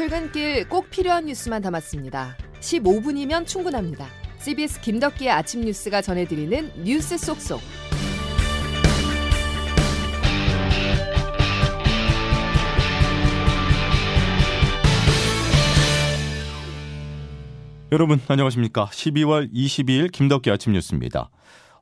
출근길 꼭 필요한 뉴스만 담았습니다. 15분이면 충분합니다. CBS 김덕기의 아침 뉴스가 전해드리는 뉴스 속속. 여러분 안녕하십니까? 12월 22일 김덕기 아침 뉴스입니다.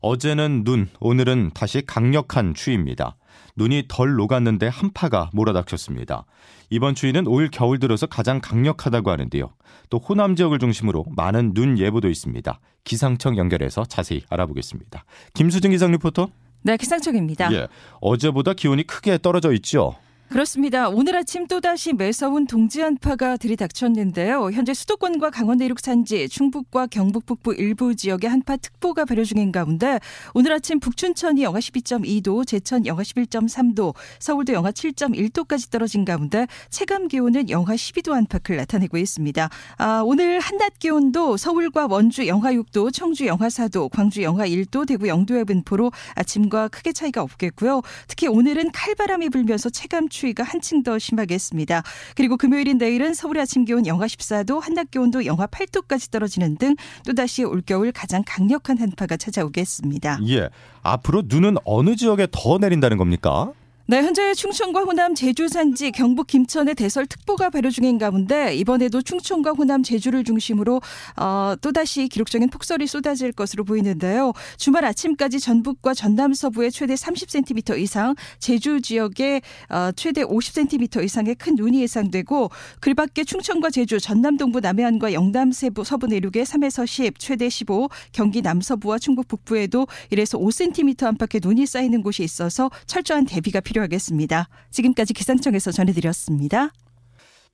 어제는 눈, 오늘은 다시 강력한 추위입니다. 눈이 덜 녹았는데 한파가 몰아닥쳤습니다. 이번 추위는 올 겨울 들어서 가장 강력하다고 하는데요. 또 호남 지역을 중심으로 많은 눈 예보도 있습니다. 기상청 연결해서 자세히 알아보겠습니다. 김수진 기상 리포터. 네, 기상청입니다. 예, 어제보다 기온이 크게 떨어져 있죠. 그렇습니다. 오늘 아침 또다시 매서운 동지 한파가 들이닥쳤는데요. 현재 수도권과 강원 내륙 산지, 충북과 경북 북부 일부 지역에 한파 특보가 발효 중인 가운데 오늘 아침 북춘천이 영하 12.2도, 제천 영하 11.3도, 서울도 영하 7.1도까지 떨어진 가운데 체감 기온은 영하 12도 안팎을 나타내고 있습니다. 아, 오늘 한낮 기온도 서울과 원주 영하 6도, 청주 영하 4도, 광주 영하 1도, 대구 영도의 분포로 아침과 크게 차이가 없겠고요. 특히 오늘은 칼바람이 불면서 체감 추위가 한층 더 심하겠습니다. 그리고 금요일인 내일은 서울의 아침 기온 영하 14도, 한낮 기온도 영하 8도까지 떨어지는 등 또다시 올겨울 가장 강력한 한파가 찾아오겠습니다. 예, 앞으로 눈은 어느 지역에 더 내린다는 겁니까? 네, 현재 충청과 호남, 제주 산지, 경북 김천에 대설 특보가 발효 중인 가운데 이번에도 충청과 호남, 제주를 중심으로 어, 또다시 기록적인 폭설이 쏟아질 것으로 보이는데요. 주말 아침까지 전북과 전남 서부에 최대 30cm 이상, 제주 지역에 어, 최대 50cm 이상의 큰 눈이 예상되고 그 밖에 충청과 제주, 전남 동부 남해안과 영남 세부 서부 내륙에 3에서 10, 최대 15, 경기 남서부와 충북 북부에도 1에서 5cm 안팎의 눈이 쌓이는 곳이 있어서 철저한 대비가 필요합니다. 필요하겠습니다. 지금까지 기상청에서 전해드렸습니다.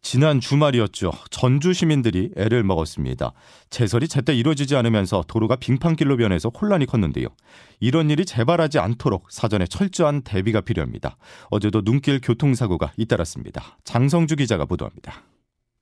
지난 주말이었죠. 전주 시민들이 애를 먹었습니다. 제설이 제때 이루어지지 않으면서 도로가 빙판길로 변해서 혼란이 컸는데요. 이런 일이 재발하지 않도록 사전에 철저한 대비가 필요합니다. 어제도 눈길 교통사고가 잇따랐습니다. 장성주 기자가 보도합니다.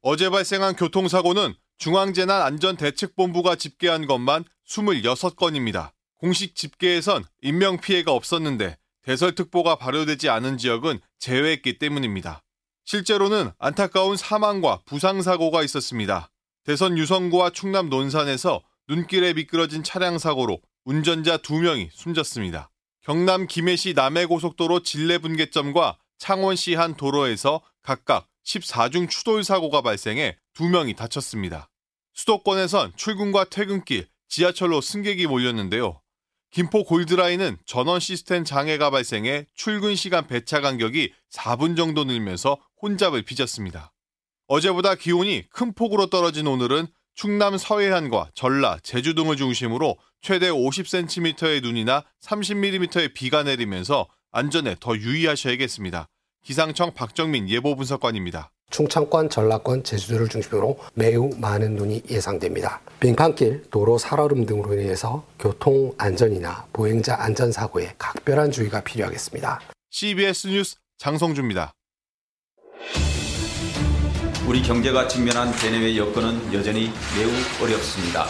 어제 발생한 교통사고는 중앙재난안전대책본부가 집계한 것만 26건입니다. 공식 집계에선 인명피해가 없었는데 대설특보가 발효되지 않은 지역은 제외했기 때문입니다. 실제로는 안타까운 사망과 부상사고가 있었습니다. 대선 유성구와 충남 논산에서 눈길에 미끄러진 차량 사고로 운전자 2명이 숨졌습니다. 경남 김해시 남해고속도로 진례분계점과 창원시 한 도로에서 각각 14중 추돌 사고가 발생해 2명이 다쳤습니다. 수도권에선 출근과 퇴근길, 지하철로 승객이 몰렸는데요. 김포 골드라인은 전원 시스템 장애가 발생해 출근 시간 배차 간격이 4분 정도 늘면서 혼잡을 빚었습니다. 어제보다 기온이 큰 폭으로 떨어진 오늘은 충남 서해안과 전라, 제주 등을 중심으로 최대 50cm의 눈이나 30mm의 비가 내리면서 안전에 더 유의하셔야겠습니다. 기상청 박정민 예보 분석관입니다. 충청권, 전라권, 제주도를 중심으로 매우 많은 눈이 예상됩니다. 빙판길, 도로 살얼음 등으로 인해서 교통 안전이나 보행자 안전 사고에 각별한 주의가 필요하겠습니다. CBS 뉴스 장성주입니다. 우리 경제가 직면한 대내외 여건은 여전히 매우 어렵습니다.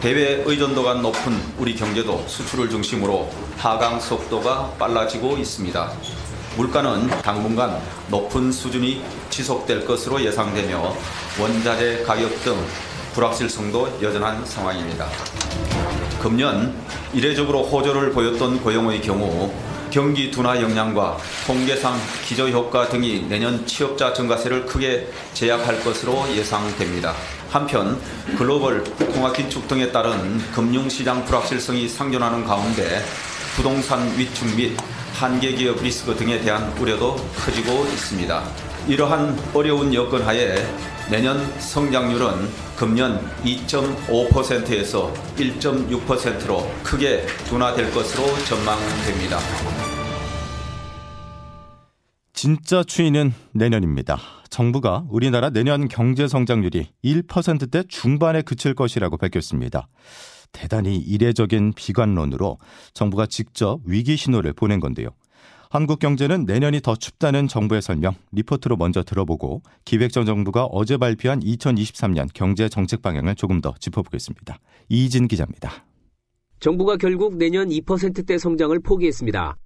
대외 의존도가 높은 우리 경제도 수출을 중심으로 하강 속도가 빨라지고 있습니다. 물가는 당분간 높은 수준이 지속될 것으로 예상되며 원자재 가격 등 불확실성도 여전한 상황입니다. 금년 이례적으로 호조를 보였던 고용의 경우 경기 둔화 영향과 통계상 기저 효과 등이 내년 취업자 증가세를 크게 제약할 것으로 예상됩니다. 한편 글로벌 통화 긴축 등에 따른 금융시장 불확실성이 상존하는 가운데 부동산 위축 및 한계 기업 리스크 등에 대한 우려도 커지고 있습니다. 이러한 어려운 여건 하에 내년 성장률은 금년 2.5%에서 1.6%로 크게 둔화될 것으로 전망됩니다. 진짜 추이는 내년입니다. 정부가 우리나라 내년 경제 성장률이 1%대 중반에 그칠 것이라고 밝혔습니다. 대단히 이례적인 비관론으로 정부가 직접 위기 신호를 보낸 건데요. 한국 경제는 내년이 더 춥다는 정부의 설명 리포트로 먼저 들어보고 기획전 정부가 어제 발표한 2023년 경제 정책 방향을 조금 더 짚어보겠습니다. 이진 기자입니다. 정부가 결국 내년 2%대 성장을 포기했습니다.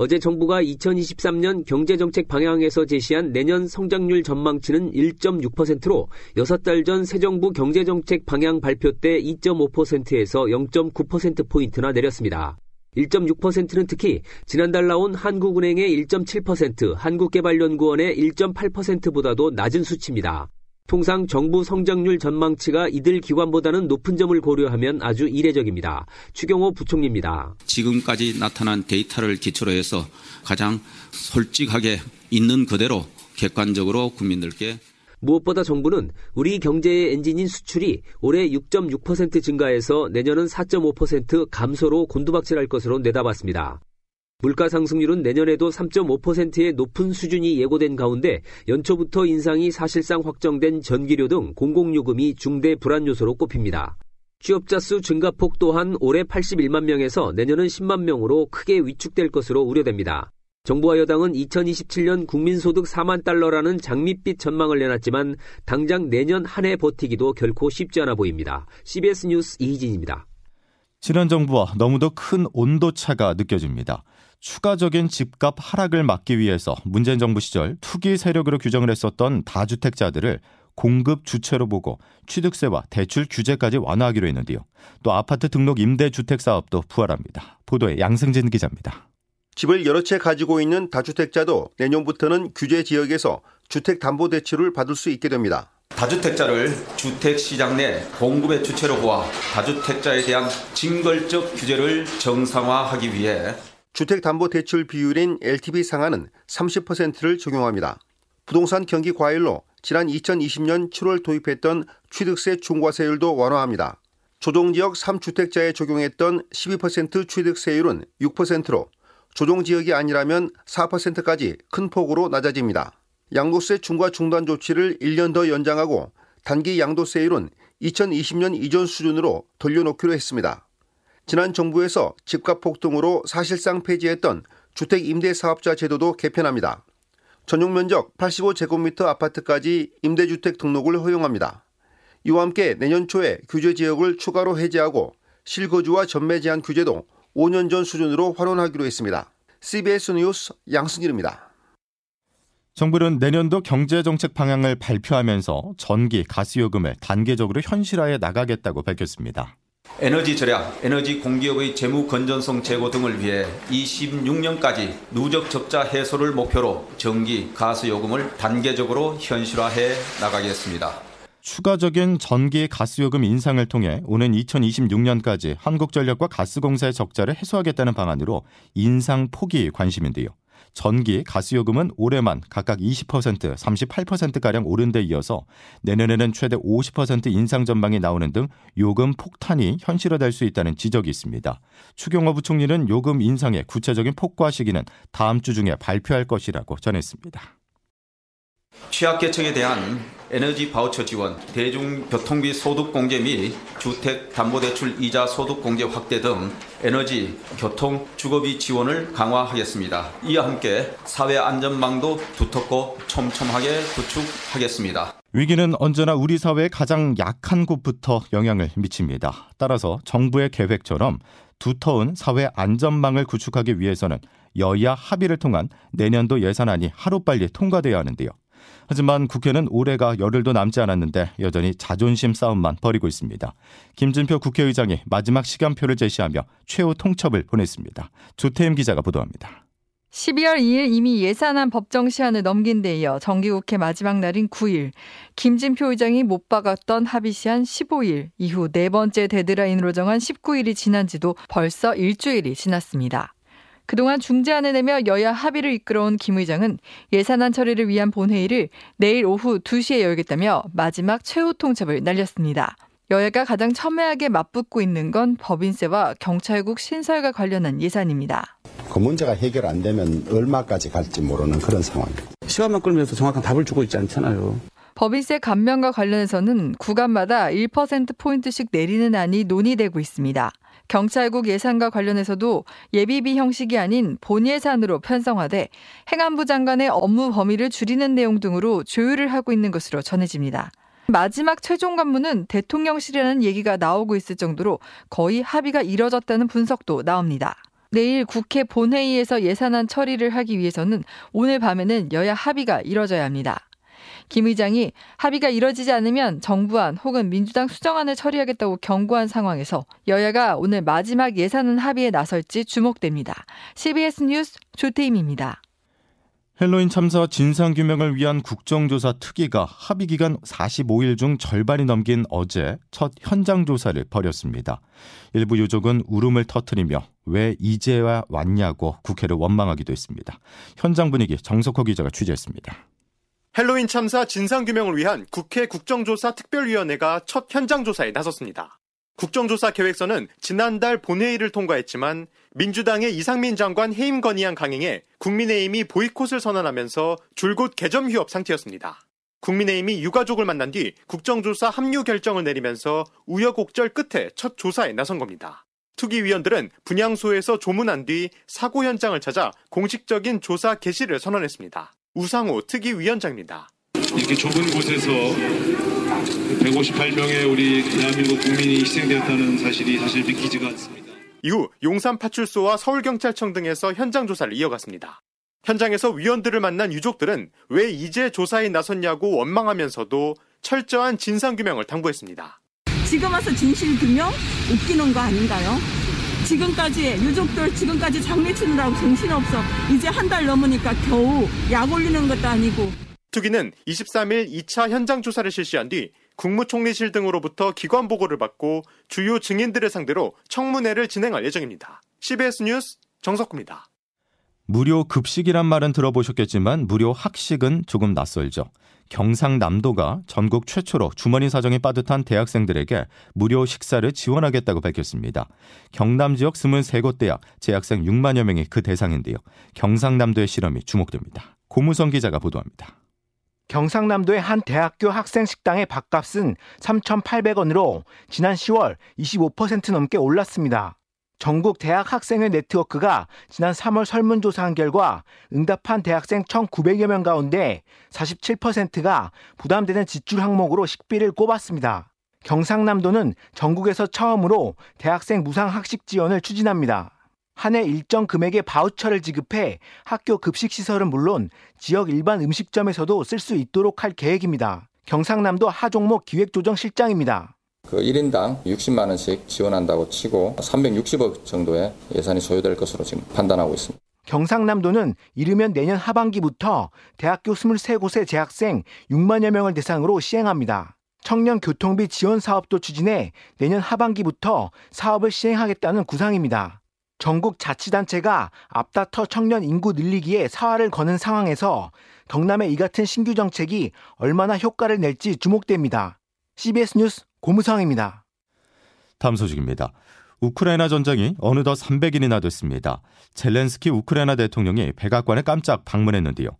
어제 정부가 2023년 경제정책 방향에서 제시한 내년 성장률 전망치는 1.6%로 6달 전 새 정부 경제정책 방향 발표 때 2.5%에서 0.9%포인트나 내렸습니다. 1.6%는 특히 지난달 나온 한국은행의 1.7%, 한국개발연구원의 1.8%보다도 낮은 수치입니다. 통상 정부 성장률 전망치가 이들 기관보다는 높은 점을 고려하면 아주 이례적입니다. 추경호 부총리입니다. 지금까지 나타난 데이터를 기초로 해서 가장 솔직하게 있는 그대로 객관적으로 국민들께 무엇보다 정부는 우리 경제의 엔진인 수출이 올해 6.6% 증가해서 내년은 4.5% 감소로 곤두박질할 것으로 내다봤습니다. 물가 상승률은 내년에도 3.5%의 높은 수준이 예고된 가운데 연초부터 인상이 사실상 확정된 전기료 등 공공요금이 중대 불안 요소로 꼽힙니다. 취업자 수 증가폭 또한 올해 81만 명에서 내년은 10만 명으로 크게 위축될 것으로 우려됩니다. 정부와 여당은 2027년 국민소득 4만 달러라는 장밋빛 전망을 내놨지만 당장 내년 한 해 버티기도 결코 쉽지 않아 보입니다. CBS 뉴스 이희진입니다. 지난 정부와 너무도 큰 온도차가 느껴집니다. 추가적인 집값 하락을 막기 위해서 문재인 정부 시절 투기 세력으로 규정을 했었던 다주택자들을 공급 주체로 보고 취득세와 대출 규제까지 완화하기로 했는데요. 또 아파트 등록 임대주택 사업도 부활합니다. 보도에 양승진 기자입니다. 집을 여러 채 가지고 있는 다주택자도 내년부터는 규제 지역에서 주택담보대출을 받을 수 있게 됩니다. 다주택자를 주택시장 내 공급의 주체로 보아 다주택자에 대한 징벌적 규제를 정상화하기 위해 주택담보대출 비율인 LTV 상한은 30%를 적용합니다. 부동산 경기 과열로 지난 2020년 7월 도입했던 취득세 중과세율도 완화합니다. 조정지역 3주택자에 적용했던 12% 취득세율은 6%로 조정지역이 아니라면 4%까지 큰 폭으로 낮아집니다. 양도세 중과 중단 조치를 1년 더 연장하고 단기 양도세율은 2020년 이전 수준으로 돌려놓기로 했습니다. 지난 정부에서 집값 폭등으로 사실상 폐지했던 주택 임대 사업자 제도도 개편합니다. 전용 면적 85제곱미터 아파트까지 임대주택 등록을 허용합니다. 이와 함께 내년 초에 규제 지역을 추가로 해제하고 실거주와 전매 제한 규제도 5년 전 수준으로 환원하기로 했습니다. CBS 뉴스 양승길입니다. 정부는 내년도 경제정책 방향을 발표하면서 전기, 가스요금을 단계적으로 현실화해 나가겠다고 밝혔습니다. 에너지 절약, 에너지 공기업의 재무 건전성 제고 등을 위해 26년까지 누적 적자 해소를 목표로 전기, 가스 요금을 단계적으로 현실화해 나가겠습니다. 추가적인 전기, 가스요금 인상을 통해 오는 2026년까지 한국전력과 가스공사의 적자를 해소하겠다는 방안으로 인상 폭이 관심인데요. 전기, 가스요금은 올해만 각각 20%, 38%가량 오른 데 이어서 내년에는 최대 50% 인상 전망이 나오는 등 요금 폭탄이 현실화될 수 있다는 지적이 있습니다. 추경호 부총리는 요금 인상의 구체적인 폭과 시기는 다음 주 중에 발표할 것이라고 전했습니다. 취약계층에 대한 에너지 바우처 지원, 대중교통비 소득 공제 및 주택담보대출 이자 소득 공제 확대 등 에너지, 교통, 주거비 지원을 강화하겠습니다. 이와 함께 사회 안전망도 두텁고 촘촘하게 구축하겠습니다. 위기는 언제나 우리 사회의 가장 약한 곳부터 영향을 미칩니다. 따라서 정부의 계획처럼 두터운 사회 안전망을 구축하기 위해서는 여야 합의를 통한 내년도 예산안이 하루빨리 통과돼야 하는데요. 하지만 국회는 올해가 열흘도 남지 않았는데 여전히 자존심 싸움만 벌이고 있습니다. 김진표 국회의장이 마지막 시간표를 제시하며 최후 통첩을 보냈습니다. 조태임 기자가 보도합니다. 12월 2일 이미 예산안 법정 시한을 넘긴 데 이어 정기국회 마지막 날인 9일, 김진표 의장이 못 박았던 합의 시한 15일, 이후 네 번째 데드라인으로 정한 19일이 지난 지도 벌써 일주일이 지났습니다. 그동안 중재안을 내며 여야 합의를 이끌어온 김 의장은 예산안 처리를 위한 본회의를 내일 오후 2시에 열겠다며 마지막 최후 통첩을 날렸습니다. 여야가 가장 첨예하게 맞붙고 있는 건 법인세와 경찰국 신설과 관련한 예산입니다. 그 문제가 해결 안 되면 얼마까지 갈지 모르는 그런 상황입니다. 시간만 끌면서 정확한 답을 주고 있지 않잖아요. 법인세 감면과 관련해서는 구간마다 1%포인트씩 내리는 안이 논의되고 있습니다. 경찰국 예산과 관련해서도 예비비 형식이 아닌 본 예산으로 편성화돼 행안부 장관의 업무 범위를 줄이는 내용 등으로 조율을 하고 있는 것으로 전해집니다. 마지막 최종 관문은 대통령실이라는 얘기가 나오고 있을 정도로 거의 합의가 이뤄졌다는 분석도 나옵니다. 내일 국회 본회의에서 예산안 처리를 하기 위해서는 오늘 밤에는 여야 합의가 이뤄져야 합니다. 김 의장이 합의가 이뤄지지 않으면 정부안 혹은 민주당 수정안을 처리하겠다고 경고한 상황에서 여야가 오늘 마지막 예산안 합의에 나설지 주목됩니다. CBS 뉴스 조태임입니다. 헬로윈 참사 진상규명을 위한 국정조사 특위가 합의 기간 45일 중 절반이 넘긴 어제 첫 현장 조사를 벌였습니다. 일부 유족은 울음을 터뜨리며 왜 이제야 왔냐고 국회를 원망하기도 했습니다. 현장 분위기 정석호 기자가 취재했습니다. 헬로윈 참사 진상규명을 위한 국회 국정조사 특별위원회가 첫 현장 조사에 나섰습니다. 국정조사 계획서는 지난달 본회의를 통과했지만 민주당의 이상민 장관 해임 건의안 강행에 국민의힘이 보이콧을 선언하면서 줄곧 개점 휴업 상태였습니다. 국민의힘이 유가족을 만난 뒤 국정조사 합류 결정을 내리면서 우여곡절 끝에 첫 조사에 나선 겁니다. 투기위원들은 분향소에서 조문한 뒤 사고 현장을 찾아 공식적인 조사 개시를 선언했습니다. 우상호 특위위원장입니다. 이렇게 좁은 곳에서 158명의 우리 대한민국 국민이 희생되었다는 사실이 사실 믿기지가 않습니다. 이후 용산파출소와 서울경찰청 등에서 현장 조사를 이어갔습니다. 현장에서 위원들을 만난 유족들은 왜 이제 조사에 나섰냐고 원망하면서도 철저한 진상규명을 당부했습니다. 지금 와서 진실규명 웃기는 거 아닌가요? 지금까지 유족들 지금까지 장례 치느라고 정신없어 이제 한 달 넘으니까 겨우 약 올리는 것도 아니고 투기는 23일 2차 현장 조사를 실시한 뒤 국무총리실 등으로부터 기관 보고를 받고 주요 증인들을 상대로 청문회를 진행할 예정입니다. CBS 뉴스 정석구입니다. 무료 급식이란 말은 들어보셨겠지만 무료 학식은 조금 낯설죠. 경상남도가 전국 최초로 주머니 사정이 빠듯한 대학생들에게 무료 식사를 지원하겠다고 밝혔습니다. 경남 지역 23곳 대학 재학생 6만여 명이 그 대상인데요. 경상남도의 실험이 주목됩니다. 고무성 기자가 보도합니다. 경상남도의 한 대학교 학생 식당의 밥값은 3,800원으로 지난 10월 25% 넘게 올랐습니다. 전국 대학 학생회 네트워크가 지난 3월 설문조사한 결과 응답한 대학생 1,900여 명 가운데 47%가 부담되는 지출 항목으로 식비를 꼽았습니다. 경상남도는 전국에서 처음으로 대학생 무상 학식 지원을 추진합니다. 한 해 일정 금액의 바우처를 지급해 학교 급식 시설은 물론 지역 일반 음식점에서도 쓸 수 있도록 할 계획입니다. 경상남도 하종목 기획조정실장입니다. 그 1인당 60만 원씩 지원한다고 치고 360억 정도의 예산이 소요될 것으로 지금 판단하고 있습니다. 경상남도는 이르면 내년 하반기부터 대학교 23곳의 재학생 6만여 명을 대상으로 시행합니다. 청년 교통비 지원 사업도 추진해 내년 하반기부터 사업을 시행하겠다는 구상입니다. 전국 자치단체가 앞다퉈 청년 인구 늘리기에 사활을 거는 상황에서 경남의 이 같은 신규 정책이 얼마나 효과를 낼지 주목됩니다. CBS 뉴스 고무성입니다. 다음 소식입니다. 우크라이나 전쟁이 어느덧 300일이나 됐습니다. 젤렌스키 우크라이나 대통령이 백악관에 깜짝 방문했는데요.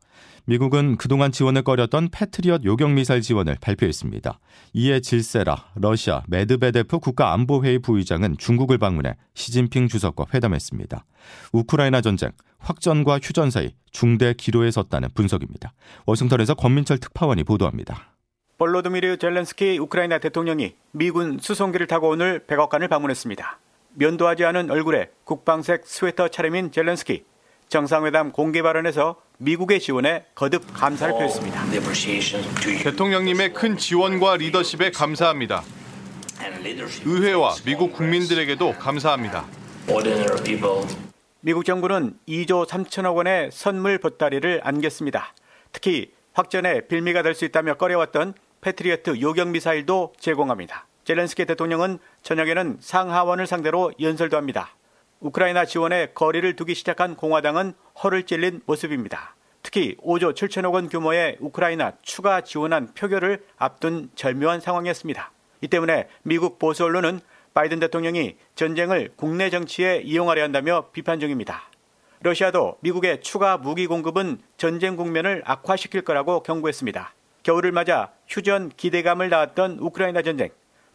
미국은 그동안 지원을 꺼렸던 패트리엇 요격 미사일 지원을 발표했습니다. 이에 질세라 러시아 메드베데프 국가안보회의 부의장은 중국을 방문해 시진핑 주석과 회담했습니다. 우크라이나 전쟁 확전과 휴전 사이 중대 기로에 섰다는 분석입니다. 워싱턴에서 권민철 특파원이 보도합니다. 볼로드미르 젤렌스키 우크라이나 대통령이 미군 수송기를 타고 오늘 백악관을 방문했습니다. 면도하지 않은 얼굴에 국방색 스웨터 차림인 젤렌스키 정상회담 공개 발언에서 미국의 지원에 거듭 감사를 표했습니다. 대통령님의 큰 지원과 리더십에 감사합니다. 의회와 미국 국민들에게도 감사합니다. 미국 정부는 2조 3천억 원의 선물 보따리를 안겼습니다. 특히 확전에 빌미가 될 수 있다며 꺼려왔던 패트리어트 요격 미사일도 제공합니다. 젤렌스키 대통령은 저녁에는 상하원을 상대로 연설도 합니다. 우크라이나 지원에 거리를 두기 시작한 공화당은 허를 찔린 모습입니다. 특히 5조 7천억 원 규모의 우크라이나 추가 지원안 표결을 앞둔 절묘한 상황이었습니다. 이 때문에 미국 보수 언론은 바이든 대통령이 전쟁을 국내 정치에 이용하려 한다며 비판 중입니다. 러시아도 미국의 추가 무기 공급은 전쟁 국면을 악화시킬 거라고 경고했습니다. 겨울을 맞아 휴전 기대감을 낳았던 우크라이나 전쟁,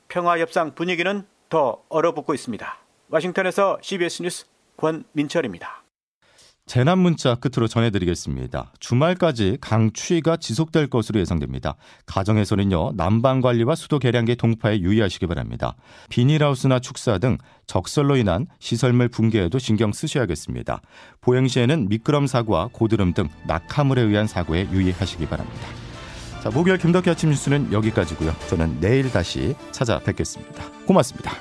평화 협상 분위기는 더 얼어붙고 있습니다. 워싱턴에서 CBS 뉴스 권민철입니다. 재난 문자 끝으로 전해드리겠습니다. 주말까지 강추위가 지속될 것으로 예상됩니다. 가정에서는요 난방 관리와 수도 계량기 동파에 유의하시기 바랍니다. 비닐하우스나 축사 등 적설로 인한 시설물 붕괴에도 신경 쓰셔야겠습니다. 보행 시에는 미끄럼 사고와 고드름 등 낙하물에 의한 사고에 유의하시기 바랍니다. 자, 목요일 김덕기 아침 뉴스는 여기까지고요. 저는 내일 다시 찾아뵙겠습니다. 고맙습니다.